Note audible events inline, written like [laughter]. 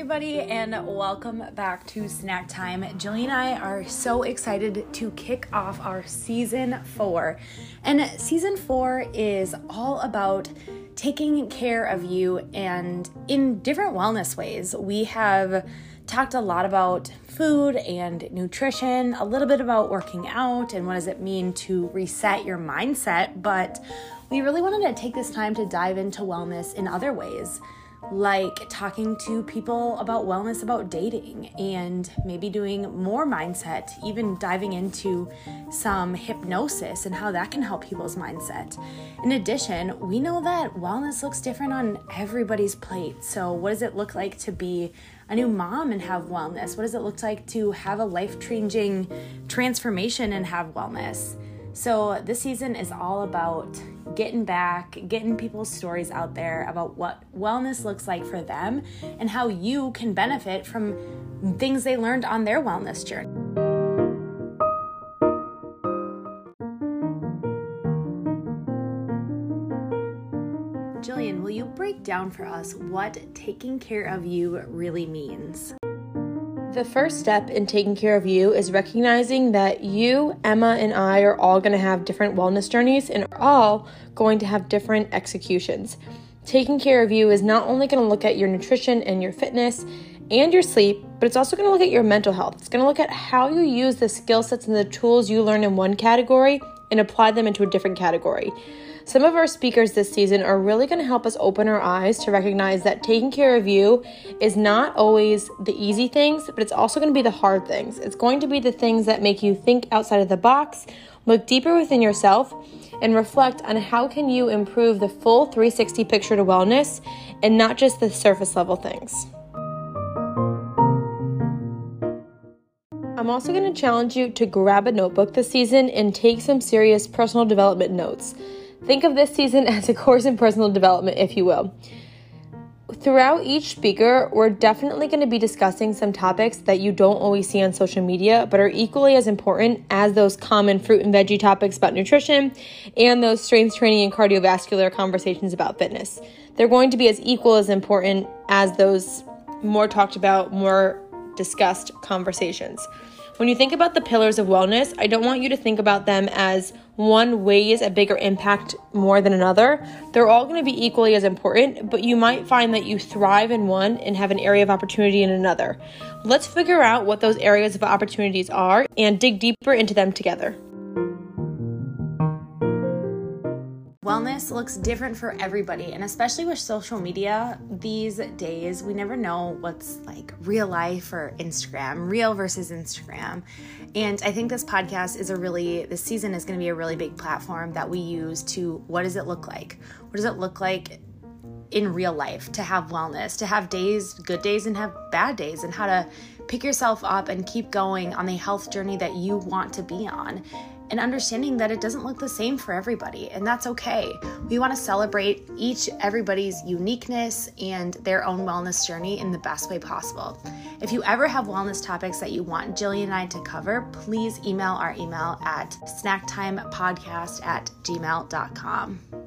everybody, and welcome back to Snack Time. Jillian and I are so excited to kick off our season four. And season four is all about taking care of you and in different wellness ways. We have talked a lot about food and nutrition, a little bit about working out and what does it mean to reset your mindset, but we really wanted to take this time to dive into wellness in other ways like talking to people about wellness, about dating, and maybe doing more mindset, even diving into some hypnosis and how that can help people's mindset. In addition, we know that wellness looks different on everybody's plate. So, what does it look like to be a new mom and have wellness? What does it look like to have a life changing transformation and have wellness? So, this season is all about getting back, getting people's stories out there about what wellness looks like for them and how you can benefit from things they learned on their wellness journey. Jillian, will you break down for us what taking care of you really means? The first step in taking care of you is recognizing that you, Emma, and I are all going to have different wellness journeys and are all going to have different executions. Taking care of you is not only going to look at your nutrition and your fitness and your sleep, but it's also going to look at your mental health. It's going to look at how you use the skill sets and the tools you learn in one category and apply them into a different category. Some of our speakers this season are really going to help us open our eyes to recognize that taking care of you is not always the easy things, but it's also going to be the hard things. It's going to be the things that make you think outside of the box, look deeper within yourself, and reflect on how can you improve the full 360 picture to wellness and not just the surface level things. I'm also going to challenge you to grab a notebook this season and take some serious personal development notes. Think of this season [laughs] as a course in personal development, if you will. Throughout each speaker, we're definitely going to be discussing some topics that you don't always see on social media, but are equally as important as those common fruit and veggie topics about nutrition and those strength training and cardiovascular conversations about fitness. They're going to be as equal as important as those more talked about, more discussed conversations. When you think about the pillars of wellness, I don't want you to think about them as one weighs a bigger impact more than another. They're all going to be equally as important, but you might find that you thrive in one and have an area of opportunity in another. Let's figure out what those areas of opportunities are and dig deeper into them together. Wellness looks different for everybody, and especially with social media these days, we never know what's like real life or Instagram, real versus Instagram. And I think this podcast is a really, this season is going to be a really big platform that we use to what does it look like? What does it look like in real life to have wellness, to have days, good days, and have bad days, and how to pick yourself up and keep going on the health journey that you want to be on and understanding that it doesn't look the same for everybody, and that's okay. We want to celebrate each everybody's uniqueness and their own wellness journey in the best way possible. If you ever have wellness topics that you want Jillian and I to cover, please email our email at snacktimepodcast at gmail.com.